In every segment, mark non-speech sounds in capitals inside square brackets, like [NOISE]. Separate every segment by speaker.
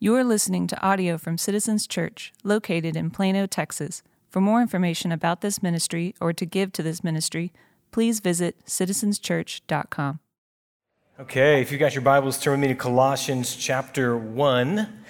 Speaker 1: You are listening to audio from Citizens Church, located in Plano, Texas. For more information about this ministry or to give to this ministry, please visit citizenschurch.com.
Speaker 2: Okay, if you got your Bibles, turn with me to Colossians chapter 1.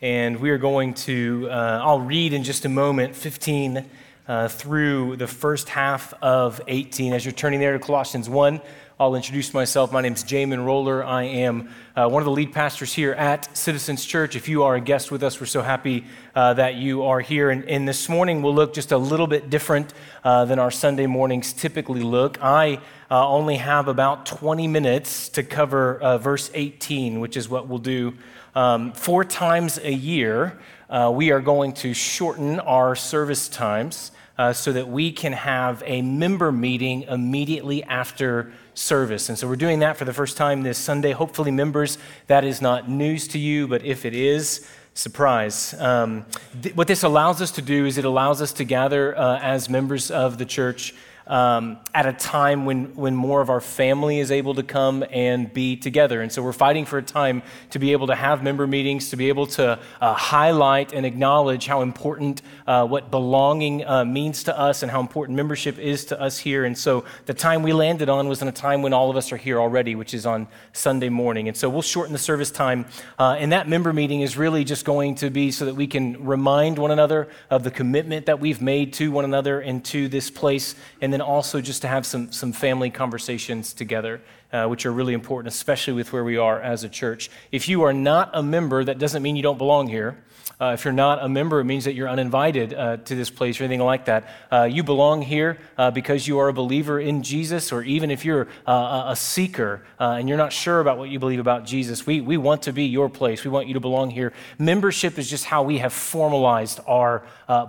Speaker 2: And we are going to, uh, I'll read in just a moment 15 uh, through the first half of 18. As you're turning there to Colossians 1, I'll introduce myself. My name is Jamin Roller. I am uh, one of the lead pastors here at Citizens Church. If you are a guest with us, we're so happy uh, that you are here. And, and, this morning will look just a little bit different uh, than our Sunday mornings typically look. I uh, only have about 20 minutes to cover uh, verse 18, which is what we'll do um, four times a year. Uh, we are going to shorten our service times. So that we can have a member meeting immediately after service. And so we're doing that for the first time this Sunday. Hopefully, members, that is not news to you, but if it is, surprise. Um, th- what this allows us to do is it allows us to gather uh, as members of the church um, at a time when, when more of our family is able to come and be together. And so we're fighting for a time to be able to have member meetings, to be able to uh, highlight and acknowledge how important uh, what belonging uh, means to us and how important membership is to us here. And so the time we landed on was in a time when all of us are here already, which is on Sunday morning. And so we'll shorten the service time. Uh, and that member meeting is really just going to be so that we can remind one another of the commitment that we've made to one another and to this place. And then then also just to have some, some family conversations together, uh, which are really important, especially with where we are as a church. If you are not a member, that doesn't mean you don't belong here. Uh, if you're not a member, it means that you're uninvited uh, to this place or anything like that. Uh, you belong here uh, because you are a believer in Jesus, or even if you're uh, a seeker uh, and you're not sure about what you believe about Jesus, we, we want to be your place. We want you to belong here. Membership is just how we have formalized our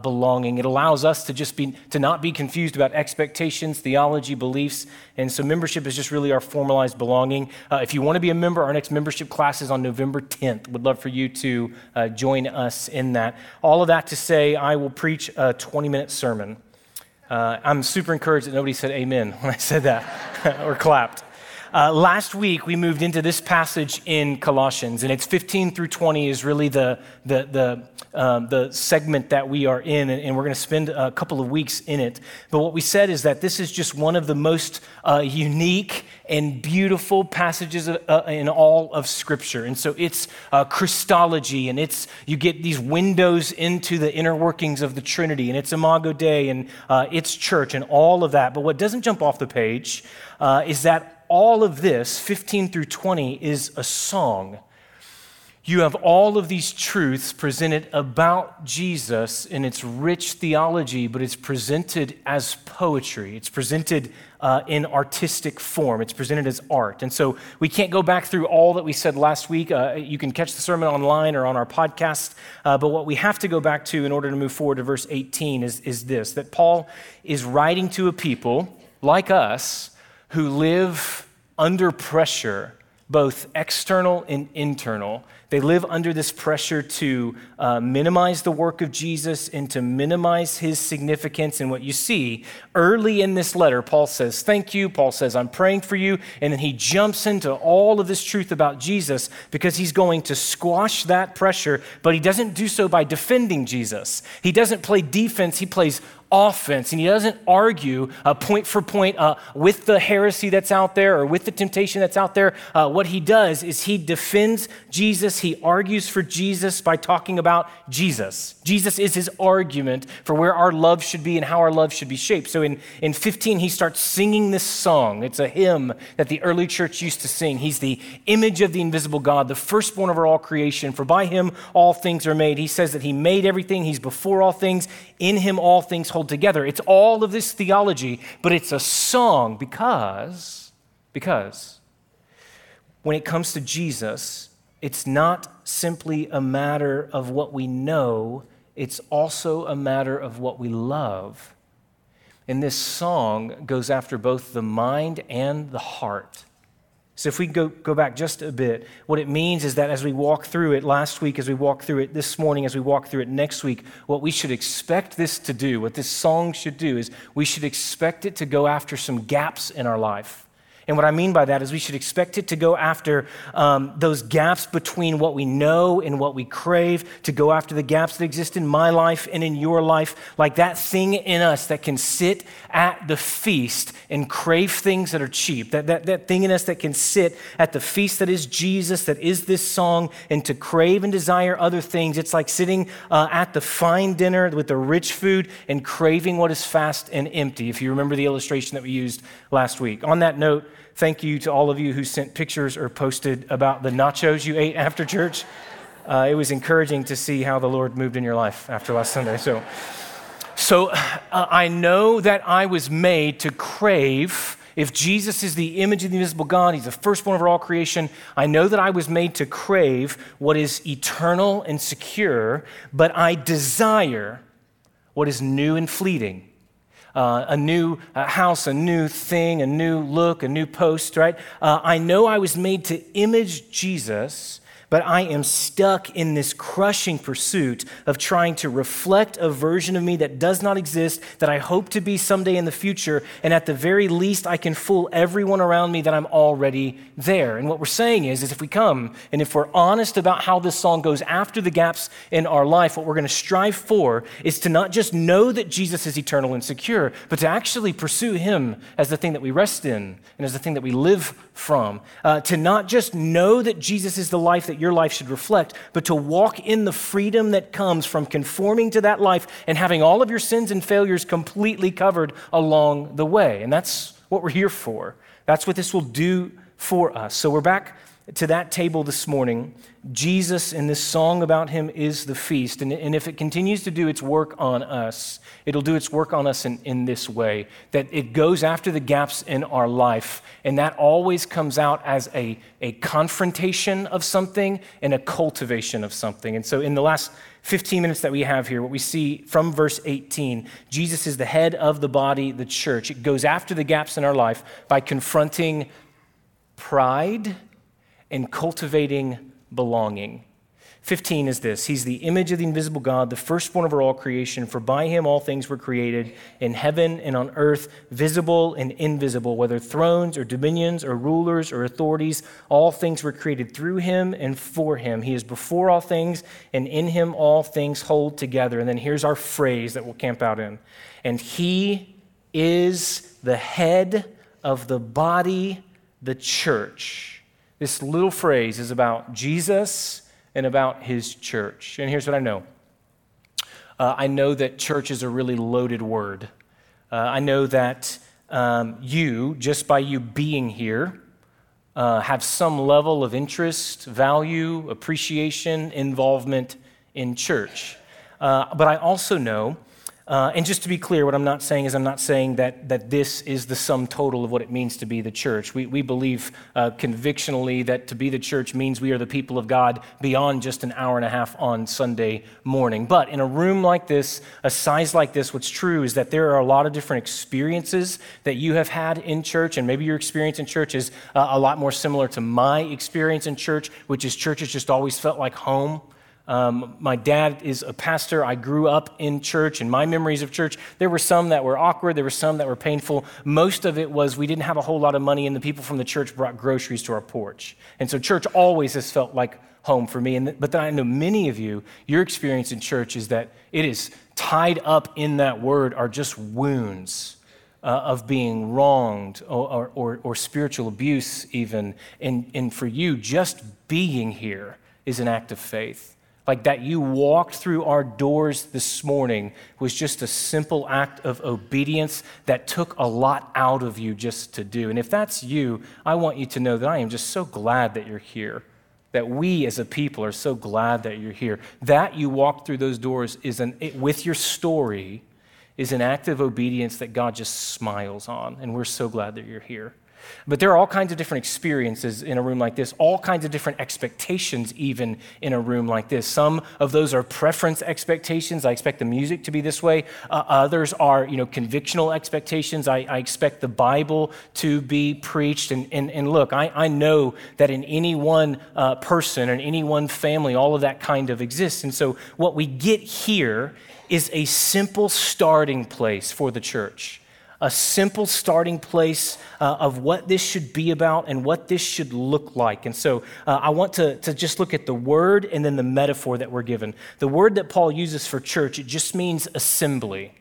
Speaker 2: belonging. It allows us to just be to not be confused about expectations, theology, beliefs, and so membership is just really our formalized belonging. if you want to be a member, our next membership class is on November 10th. Would love for you to join us in that. All of that to say, I will preach a 20 minute sermon. Uh, I'm super encouraged that nobody said amen [LAUGHS] when I said that [LAUGHS] or clapped. Uh, last week, we moved into this passage in Colossians, and it's 15 through 20 is really the, the, the, um, the segment that we are in, and, we're going to spend a couple of weeks in it. But what we said is that this is just one of the most uh, unique and beautiful passages uh, in all of Scripture. And so it's uh, Christology, and it's you get these windows into the inner workings of the Trinity, and it's Imago Dei, and uh, it's church, and all of that. But what doesn't jump off the page uh, is that all of this, 15 through 20, is a song. You have all of these truths presented about Jesus in its rich theology, but it's presented as poetry. It's presented uh, in artistic form. It's presented as art. And so we can't go back through all that we said last week. Uh, you can catch the sermon online or on our podcast. Uh, but what we have to go back to in order to move forward to verse 18 is, is this that Paul is writing to a people like us who live under pressure, both external and internal. They live under this pressure to uh, minimize the work of Jesus and to minimize his significance. And what you see early in this letter, Paul says, Thank you. Paul says, I'm praying for you. And then he jumps into all of this truth about Jesus because he's going to squash that pressure, but he doesn't do so by defending Jesus. He doesn't play defense, he plays offense, and he doesn't argue uh, point for point uh, with the heresy that's out there or with the temptation that's out there. Uh, what he does is he defends Jesus, he argues for Jesus by talking about Jesus. Jesus is his argument for where our love should be and how our love should be shaped. So in, in 15, he starts singing this song. It's a hymn that the early church used to sing. He's the image of the invisible God, the firstborn over all creation, for by him all things are made. He says that he made everything, he's before all things, in him all things hold together. It's all of this theology, but it's a song because, because when it comes to Jesus, it's not simply a matter of what we know, it's also a matter of what we love. And this song goes after both the mind and the heart. So, if we go, go back just a bit, what it means is that as we walk through it last week, as we walk through it this morning, as we walk through it next week, what we should expect this to do, what this song should do, is we should expect it to go after some gaps in our life. And what I mean by that is we should expect it to go after um, those gaps between what we know and what we crave, to go after the gaps that exist in my life and in your life, like that thing in us that can sit at the feast and crave things that are cheap, that, that, that thing in us that can sit at the feast that is Jesus, that is this song, and to crave and desire other things. It's like sitting uh, at the fine dinner with the rich food and craving what is fast and empty, if you remember the illustration that we used last week. On that note, Thank you to all of you who sent pictures or posted about the nachos you ate after church. Uh, it was encouraging to see how the Lord moved in your life after last Sunday. So, so uh, I know that I was made to crave. If Jesus is the image of the invisible God, He's the firstborn of all creation, I know that I was made to crave what is eternal and secure, but I desire what is new and fleeting uh, a new uh, house, a new thing, a new look, a new post, right? Uh, I know I was made to image Jesus but I am stuck in this crushing pursuit of trying to reflect a version of me that does not exist, that I hope to be someday in the future. And at the very least, I can fool everyone around me that I'm already there. And what we're saying is, is if we come and if we're honest about how this song goes after the gaps in our life, what we're going to strive for is to not just know that Jesus is eternal and secure, but to actually pursue him as the thing that we rest in and as the thing that we live from. Uh, to not just know that Jesus is the life that your life should reflect, but to walk in the freedom that comes from conforming to that life and having all of your sins and failures completely covered along the way. And that's what we're here for. That's what this will do for us. So we're back to that table this morning. Jesus and this song about him is the feast. And, and if it continues to do its work on us, it'll do its work on us in, in this way that it goes after the gaps in our life. And that always comes out as a, a confrontation of something and a cultivation of something. And so in the last 15 minutes that we have here, what we see from verse 18, Jesus is the head of the body, the church. It goes after the gaps in our life by confronting pride and cultivating belonging. 15 is this He's the image of the invisible God, the firstborn over all creation, for by him all things were created, in heaven and on earth, visible and invisible, whether thrones or dominions or rulers or authorities, all things were created through him and for him. He is before all things, and in him all things hold together. And then here's our phrase that we'll camp out in. And he is the head of the body, the church this little phrase is about Jesus and about his church. And here's what I know uh, I know that church is a really loaded word. Uh, I know that um, you, just by you being here, uh, have some level of interest, value, appreciation, involvement in church. Uh, but I also know uh, and just to be clear, what I'm not saying is I'm not saying that, that this is the sum total of what it means to be the church. We, we believe uh, convictionally that to be the church means we are the people of God beyond just an hour and a half on Sunday morning. But in a room like this, a size like this, what's true is that there are a lot of different experiences that you have had in church, and maybe your experience in church is uh, a lot more similar to my experience in church, which is church has just always felt like home. Um, my dad is a pastor. I grew up in church, and my memories of church, there were some that were awkward, there were some that were painful. Most of it was we didn't have a whole lot of money, and the people from the church brought groceries to our porch. And so church always has felt like home for me. And, but then I know many of you, your experience in church is that it is tied up in that word are just wounds. Uh, of being wronged or, or, or, spiritual abuse, even. And, and for you, just being here is an act of faith like that you walked through our doors this morning was just a simple act of obedience that took a lot out of you just to do. And if that's you, I want you to know that I am just so glad that you're here. That we as a people are so glad that you're here. That you walked through those doors is an, it, with your story is an act of obedience that God just smiles on. And we're so glad that you're here. But there are all kinds of different experiences in a room like this, all kinds of different expectations, even in a room like this. Some of those are preference expectations. I expect the music to be this way. Uh, others are, you know, convictional expectations. I, I, expect the Bible to be preached. And, and, and look, I, I know that in any one uh, person in any one family, all of that kind of exists. And so what we get here is a simple starting place for the church a simple starting place uh, of what this should be about and what this should look like. And so uh, I want to, to just look at the word and then the metaphor that we're given. The word that Paul uses for church, it just means assembly.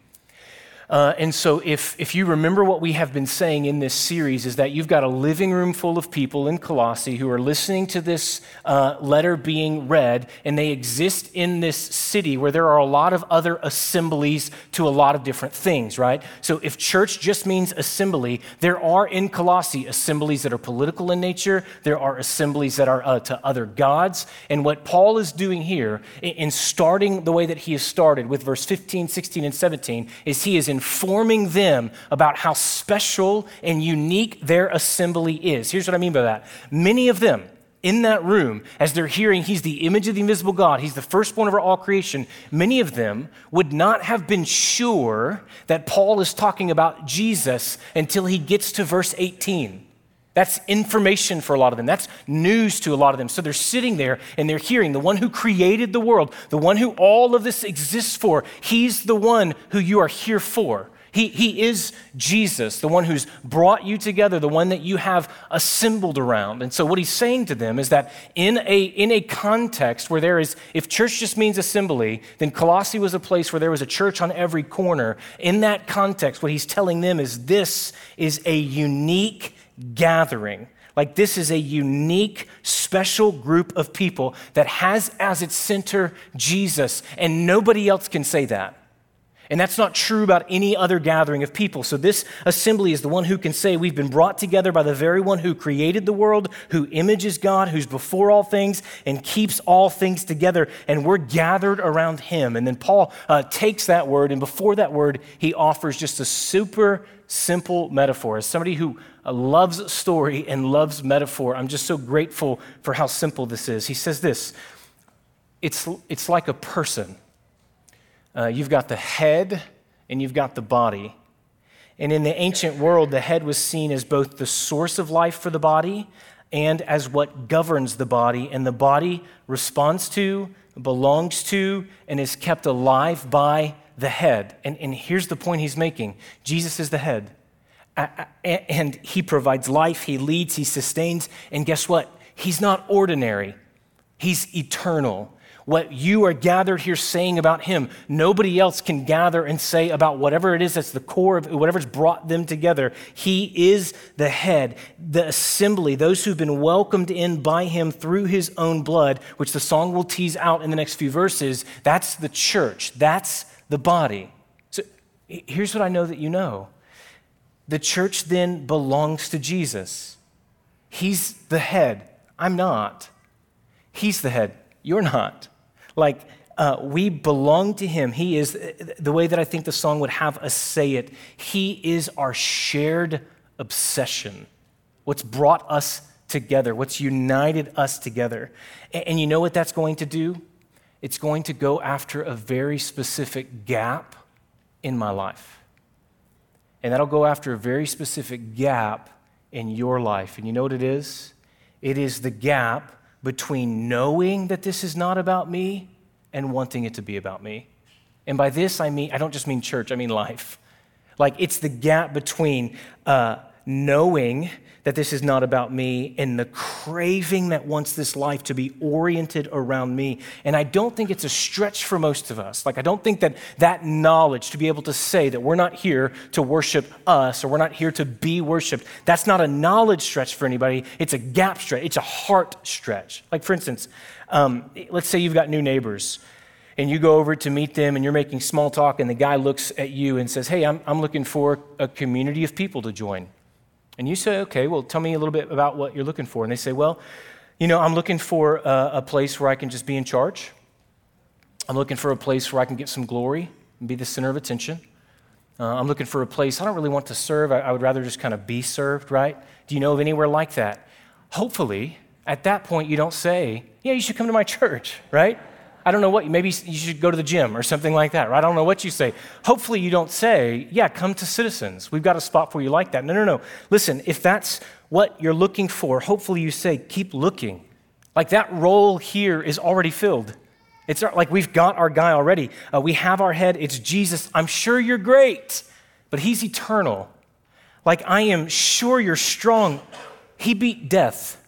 Speaker 2: Uh, and so, if, if you remember what we have been saying in this series, is that you've got a living room full of people in Colossae who are listening to this uh, letter being read, and they exist in this city where there are a lot of other assemblies to a lot of different things, right? So, if church just means assembly, there are in Colossae assemblies that are political in nature, there are assemblies that are uh, to other gods. And what Paul is doing here, in, in starting the way that he has started with verse 15, 16, and 17, is he is in informing them about how special and unique their assembly is. Here's what I mean by that. Many of them, in that room, as they're hearing he's the image of the invisible God, he's the firstborn of all creation, many of them would not have been sure that Paul is talking about Jesus until he gets to verse 18. That's information for a lot of them. That's news to a lot of them. So they're sitting there and they're hearing the one who created the world, the one who all of this exists for. He's the one who you are here for. He, he is Jesus, the one who's brought you together, the one that you have assembled around. And so, what he's saying to them is that in a, in a context where there is, if church just means assembly, then Colossae was a place where there was a church on every corner. In that context, what he's telling them is this is a unique gathering. Like, this is a unique, special group of people that has as its center Jesus, and nobody else can say that. And that's not true about any other gathering of people. So, this assembly is the one who can say, We've been brought together by the very one who created the world, who images God, who's before all things, and keeps all things together. And we're gathered around him. And then Paul uh, takes that word, and before that word, he offers just a super simple metaphor. As somebody who loves story and loves metaphor, I'm just so grateful for how simple this is. He says this it's, it's like a person. Uh, you've got the head and you've got the body. And in the ancient world, the head was seen as both the source of life for the body and as what governs the body. And the body responds to, belongs to, and is kept alive by the head. And, and here's the point he's making Jesus is the head. And he provides life, he leads, he sustains. And guess what? He's not ordinary, he's eternal. What you are gathered here saying about him, nobody else can gather and say about whatever it is that's the core of whatever's brought them together. He is the head, the assembly, those who've been welcomed in by him through his own blood, which the song will tease out in the next few verses. That's the church. That's the body. So here's what I know that you know the church then belongs to Jesus. He's the head. I'm not. He's the head. You're not. Like, uh, we belong to him. He is the way that I think the song would have us say it. He is our shared obsession, what's brought us together, what's united us together. And, and you know what that's going to do? It's going to go after a very specific gap in my life. And that'll go after a very specific gap in your life. And you know what it is? It is the gap between knowing that this is not about me and wanting it to be about me. And by this, I mean, I don't just mean church, I mean life. Like, it's the gap between uh, knowing that this is not about me and the craving that wants this life to be oriented around me. And I don't think it's a stretch for most of us. Like, I don't think that that knowledge to be able to say that we're not here to worship us or we're not here to be worshiped, that's not a knowledge stretch for anybody. It's a gap stretch, it's a heart stretch. Like, for instance, um, let's say you've got new neighbors and you go over to meet them and you're making small talk, and the guy looks at you and says, Hey, I'm, I'm looking for a community of people to join. And you say, okay, well, tell me a little bit about what you're looking for. And they say, well, you know, I'm looking for a, a place where I can just be in charge. I'm looking for a place where I can get some glory and be the center of attention. Uh, I'm looking for a place, I don't really want to serve. I, I would rather just kind of be served, right? Do you know of anywhere like that? Hopefully, at that point, you don't say, yeah, you should come to my [LAUGHS] church, right? I don't know what, maybe you should go to the gym or something like that, right? I don't know what you say. Hopefully, you don't say, yeah, come to citizens. We've got a spot for you like that. No, no, no. Listen, if that's what you're looking for, hopefully you say, keep looking. Like that role here is already filled. It's like we've got our guy already. Uh, we have our head. It's Jesus. I'm sure you're great, but he's eternal. Like, I am sure you're strong. He beat death.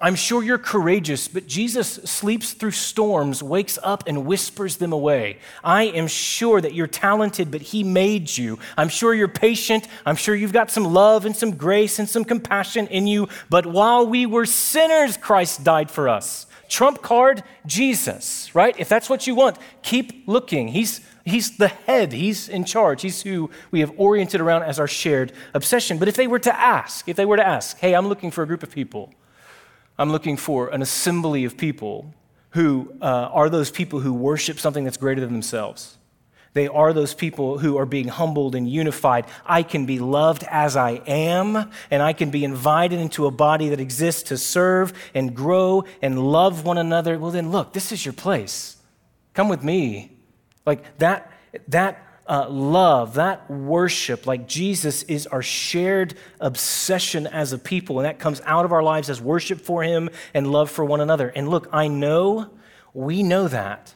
Speaker 2: I'm sure you're courageous, but Jesus sleeps through storms, wakes up, and whispers them away. I am sure that you're talented, but He made you. I'm sure you're patient. I'm sure you've got some love and some grace and some compassion in you. But while we were sinners, Christ died for us. Trump card, Jesus, right? If that's what you want, keep looking. He's He's the head, he's in charge. He's who we have oriented around as our shared obsession. But if they were to ask, if they were to ask, hey, I'm looking for a group of people I'm looking for an assembly of people who uh, are those people who worship something that's greater than themselves. They are those people who are being humbled and unified. I can be loved as I am, and I can be invited into a body that exists to serve and grow and love one another. Well, then, look, this is your place. Come with me. Like that, that uh, love, that worship, like Jesus is our shared obsession as a people, and that comes out of our lives as worship for Him and love for one another. And look, I know we know that.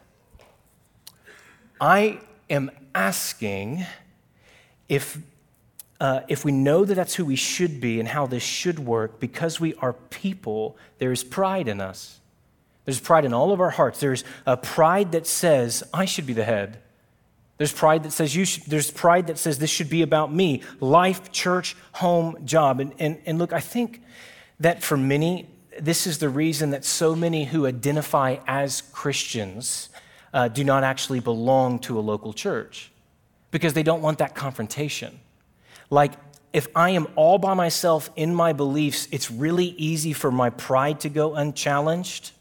Speaker 2: I am asking if, uh, if we know that that's who we should be and how this should work, because we are people, there is pride in us. There's pride in all of our hearts. There's a pride that says, I should be the head. There's pride that says you should, there's pride that says this should be about me, life, church, home, job. And, and, and look, I think that for many, this is the reason that so many who identify as Christians uh, do not actually belong to a local church because they don't want that confrontation. Like, if I am all by myself in my beliefs, it's really easy for my pride to go unchallenged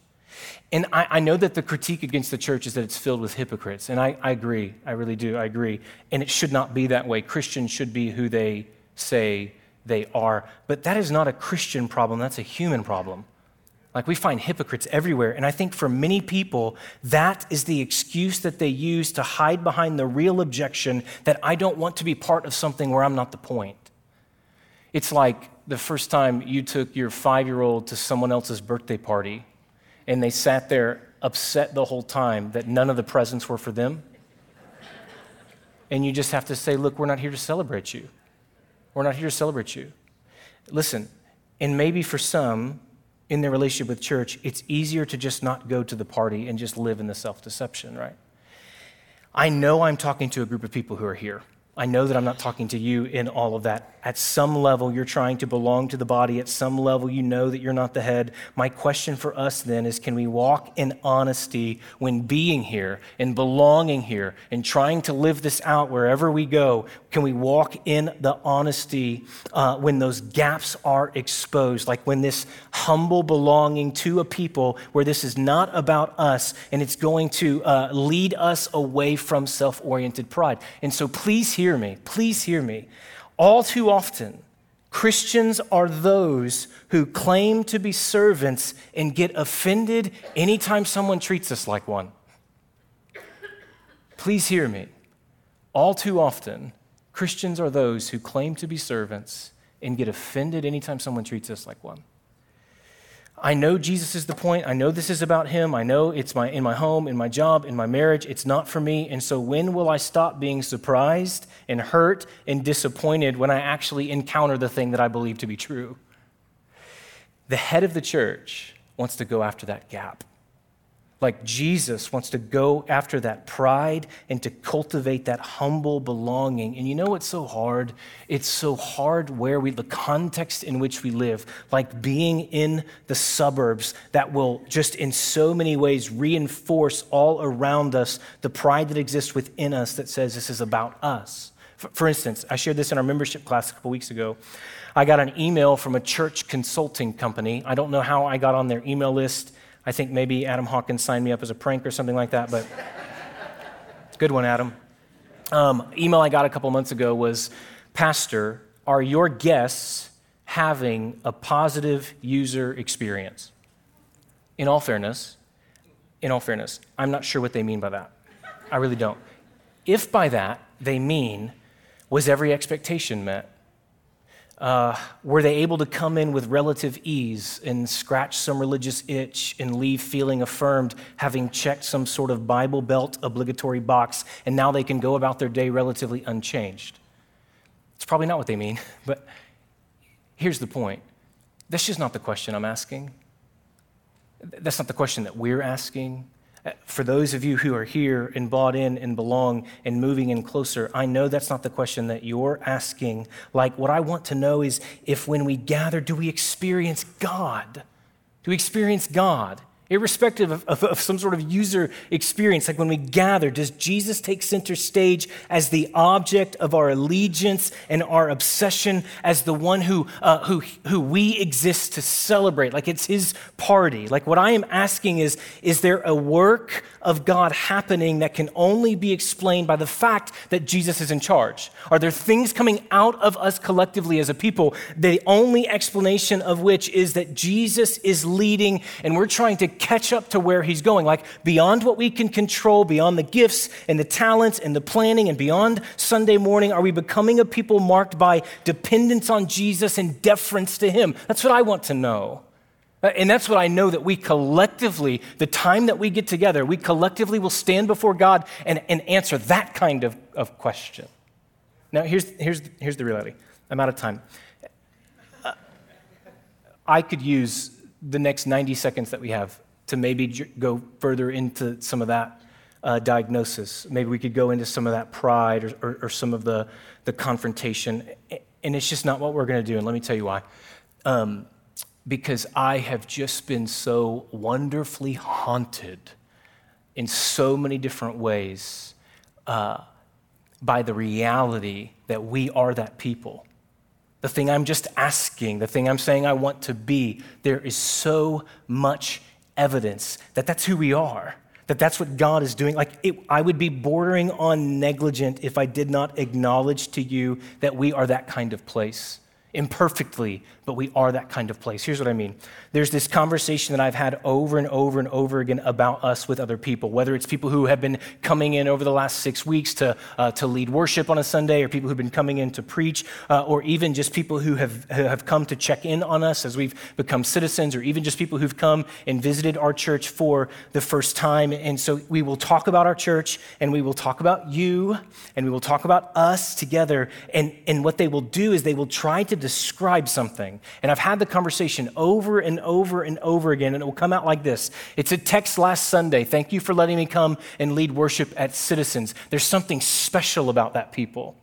Speaker 2: and I, I, know that the critique against the church is that it's filled with hypocrites. And I, I agree. I really do. I agree. And it should not be that way. Christians should be who they say they are. But that is not a Christian problem, that's a human problem. Like we find hypocrites everywhere. And I think for many people, that is the excuse that they use to hide behind the real objection that I don't want to be part of something where I'm not the point. It's like the first time you took your five year old to someone else's birthday party and they sat there upset the whole time that none of the presents were for them. And you just have to say, look, we're not here to celebrate you. We're not here to celebrate you. Listen, and maybe for some in their relationship with church, it's easier to just not go to the party and just live in the self deception, right? I know I'm talking to a group of people who are here. I know that I'm not talking to you in all of that. At some level, you're trying to belong to the body. At some level, you know that you're not the head. My question for us then is can we walk in honesty when being here and belonging here and trying to live this out wherever we go? Can we walk in the honesty uh, when those gaps are exposed? Like when this humble belonging to a people where this is not about us and it's going to uh, lead us away from self oriented pride. And so please hear me. Please hear me. All too often, Christians are those who claim to be servants and get offended anytime someone treats us like one. Please hear me. All too often, Christians are those who claim to be servants and get offended anytime someone treats us like one. I know Jesus is the point. I know this is about him. I know it's my, in my home, in my job, in my marriage. It's not for me. And so, when will I stop being surprised and hurt and disappointed when I actually encounter the thing that I believe to be true? The head of the church wants to go after that gap like Jesus wants to go after that pride and to cultivate that humble belonging. And you know what's so hard? It's so hard where we, the context in which we live, like being in the suburbs that will just in so many ways reinforce all around us the pride that exists within us that says this is about us. For, instance, I shared this in our membership class a couple weeks ago. I got an email from a church consulting company. I don't know how I got on their email list. I think maybe Adam Hawkins signed me up as a prank or something like that, but [LAUGHS] good one, Adam. Um, email I got a couple months ago was Pastor, are your guests having a positive user experience? In all fairness, in all fairness, I'm not sure what they mean by that. I really don't. If by that they mean, was every expectation met? Uh, were they able to come in with relative ease and scratch some religious itch and leave feeling affirmed, having checked some sort of Bible Belt obligatory box, and now they can go about their day relatively unchanged? It's probably not what they mean, [LAUGHS] but here's the point. That's just not the question I'm asking. That's not the question that we're asking. For those of you who are here and bought in and belong and moving in closer, I know that's not the question that you're asking. Like, what I want to know is if when we gather, do we experience God? Do we experience God? Irrespective of, of, of, some sort of user experience. Like when we gather, does Jesus take center stage as the object of our allegiance and our obsession, as the one who, uh, who, who we exist to celebrate? Like it's his party. Like what I am asking is, is there a work of God happening that can only be explained by the fact that Jesus is in charge? Are there things coming out of us collectively as a people, the only explanation of which is that Jesus is leading and we're trying to catch up to where he's going, like beyond what we can control, beyond the gifts and the talents and the planning, and beyond Sunday morning, are we becoming a people marked by dependence on Jesus and deference to him? That's what I want to know. Uh, and that's what I know that we collectively, the time that we get together, we collectively will stand before God and, and answer that kind of, of question. Now, here's, here's, here's the reality I'm out of time. Uh, I could use the next 90 seconds that we have to maybe go further into some of that uh, diagnosis. Maybe we could go into some of that pride or, or, or some of the, the confrontation. And it's just not what we're going to do. And let me tell you why. Um, because I have just been so wonderfully haunted in so many different ways uh, by the reality that we are that people. The thing I'm just asking, the thing I'm saying I want to be, there is so much evidence that that's who we are, that that's what God is doing. Like, it, I would be bordering on negligent if I did not acknowledge to you that we are that kind of place imperfectly, but we are that kind of place. Here's what I mean there's this conversation that I've had over and over and over again about us with other people, whether it's people who have been coming in over the last six weeks to, uh, to lead worship on a Sunday, or people who've been coming in to preach, uh, or even just people who have, who have come to check in on us as we've become citizens, or even just people who've come and visited our church for the first time. And so we will talk about our church, and we will talk about you, and we will talk about us together. And, and what they will do is they will try to describe something. And I've had the conversation over and over and over again, and it will come out like this It's a text last Sunday. Thank you for letting me come and lead worship at Citizens. There's something special about that people,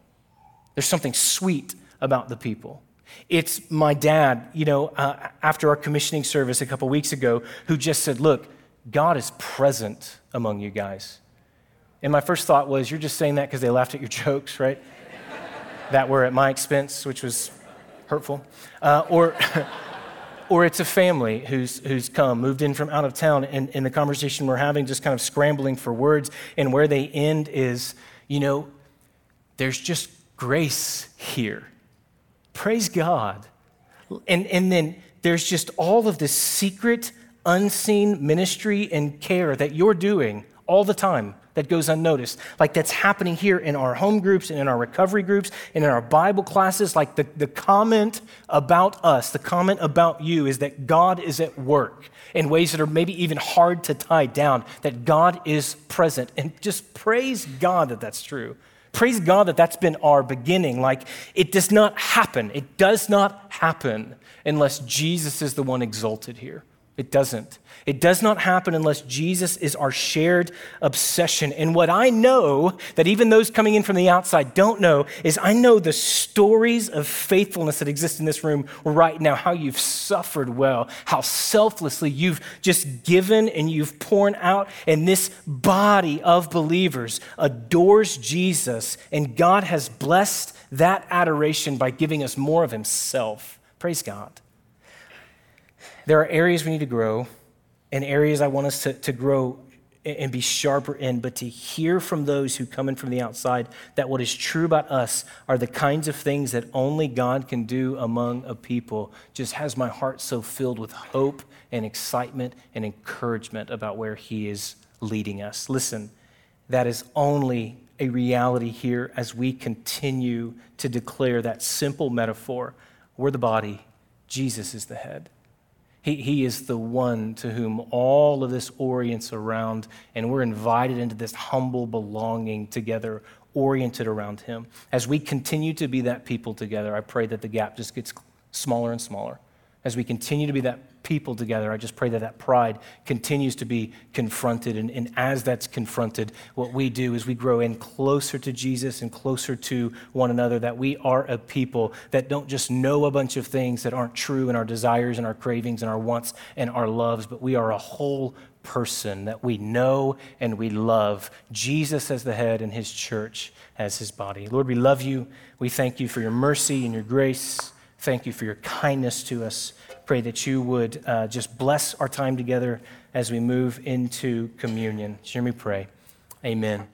Speaker 2: there's something sweet about the people. It's my dad, you know, uh, after our commissioning service a couple weeks ago, who just said, Look, God is present among you guys. And my first thought was, You're just saying that because they laughed at your jokes, right? [LAUGHS] that were at my expense, which was hurtful. Uh, or, [LAUGHS] or it's a family who's, who's come, moved in from out of town, and, and the conversation we're having, just kind of scrambling for words. And where they end is, you know, there's just grace here. Praise God. And, and then there's just all of this secret, unseen ministry and care that you're doing all the time that goes unnoticed. Like that's happening here in our home groups and in our recovery groups and in our Bible classes. Like the, the comment about us, the comment about you is that God is at work in ways that are maybe even hard to tie down, that God is present. And just praise God that that's true. Praise God that that's been our beginning. Like it does not happen. It does not happen unless Jesus is the one exalted here. It doesn't. It does not happen unless Jesus is our shared obsession. And what I know that even those coming in from the outside don't know is I know the stories of faithfulness that exist in this room right now, how you've suffered well, how selflessly you've just given and you've poured out. And this body of believers adores Jesus, and God has blessed that adoration by giving us more of Himself. Praise God. There are areas we need to grow and areas I want us to, to grow and be sharper in, but to hear from those who come in from the outside that what is true about us are the kinds of things that only God can do among a people just has my heart so filled with hope and excitement and encouragement about where He is leading us. Listen, that is only a reality here as we continue to declare that simple metaphor. We're the body, Jesus is the head. He, he is the one to whom all of this orients around, and we're invited into this humble belonging together oriented around Him. As we continue to be that people together, I pray that the gap just gets smaller and smaller. As we continue to be that people together, I just pray that that pride continues to be confronted. And, and, as that's confronted, what we do is we grow in closer to Jesus and closer to one another, that we are a people that don't just know a bunch of things that aren't true in our desires and our cravings and our wants and our loves, but we are a whole person that we know and we love. Jesus as the head and his church as his body. Lord, we love you. We thank you for your mercy and your grace. Thank you for your kindness to us. Pray that you would uh, just bless our time together as we move into communion. Hear me pray. Amen.